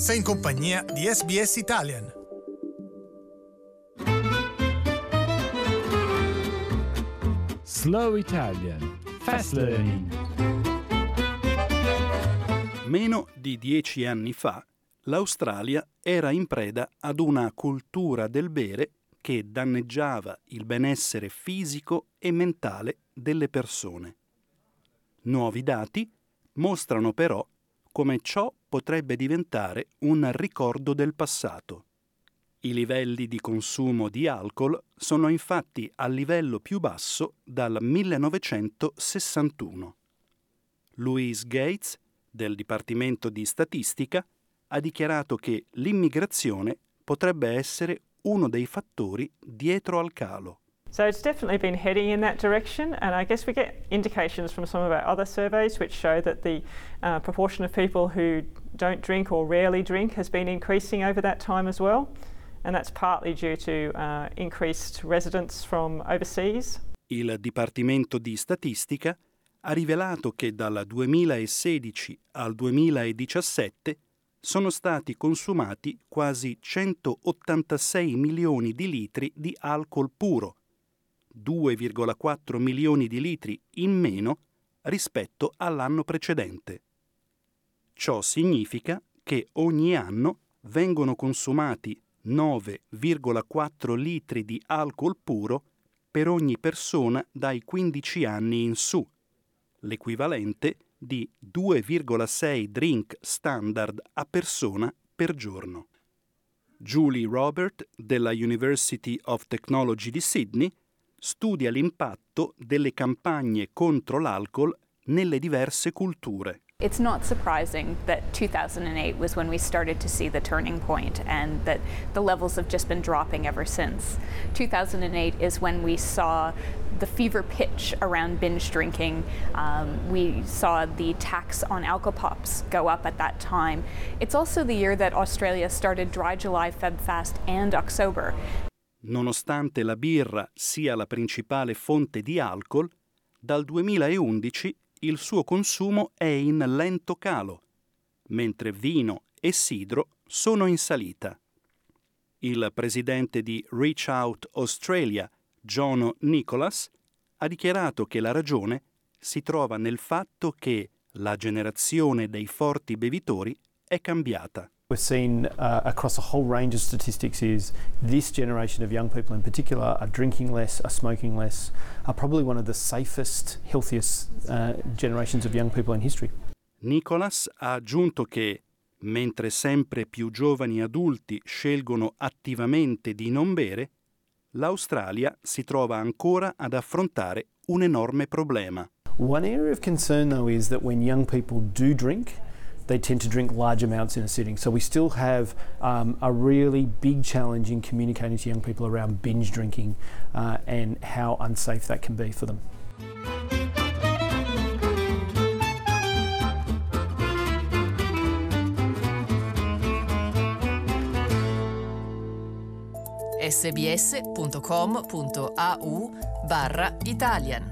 Sei in compagnia di SBS Italian. Slow Italian Fast Learning Meno di dieci anni fa l'Australia era in preda ad una cultura del bere che danneggiava il benessere fisico e mentale delle persone. Nuovi dati mostrano però come ciò potrebbe diventare un ricordo del passato. I livelli di consumo di alcol sono infatti al livello più basso dal 1961. Louise Gates, del Dipartimento di Statistica, ha dichiarato che l'immigrazione potrebbe essere uno dei fattori dietro al calo. So it's definitely been heading in that direction, and I guess we get indications from some of our other surveys which show that the uh, proportion of people who don't drink or rarely drink has been increasing over that time as well, and that's partly due to uh, increased residents from overseas. Il Dipartimento di Statistica ha rivelato che dal 2016 al 2017 sono stati consumati quasi 186 milioni di litri di alcol puro, 2,4 milioni di litri in meno rispetto all'anno precedente. Ciò significa che ogni anno vengono consumati 9,4 litri di alcol puro per ogni persona dai 15 anni in su, l'equivalente di 2,6 drink standard a persona per giorno. Julie Robert della University of Technology di Sydney studia l'impatto delle campagne contro l'alcol nelle diverse culture. It's not surprising that 2008 was when we started to see the turning point and that the levels have just been dropping ever since. 2008 is when we saw the fever pitch around binge drinking. Um, we saw the tax on alcohol alcopops go up at that time. It's also the year that Australia started Dry July, Feb Fast, and October. Nonostante la birra sia la principale fonte di alcol, dal 2011 il suo consumo è in lento calo, mentre vino e sidro sono in salita. Il presidente di Reach Out Australia, John Nicholas, ha dichiarato che la ragione si trova nel fatto che la generazione dei forti bevitori è cambiata. We've seen uh, across a whole range of statistics is this generation of young people in particular are drinking less, are smoking less, are probably one of the safest, healthiest uh, generations of young people in history. Nicholas ha aggiunto che, mentre sempre più giovani adulti scelgono attivamente di non bere, l'Australia si trova ancora ad affrontare un enorme problema. One area of concern though is that when young people do drink, they tend to drink large amounts in a sitting. So we still have um, a really big challenge in communicating to young people around binge drinking uh, and how unsafe that can be for them. sbs.com.au barra Italian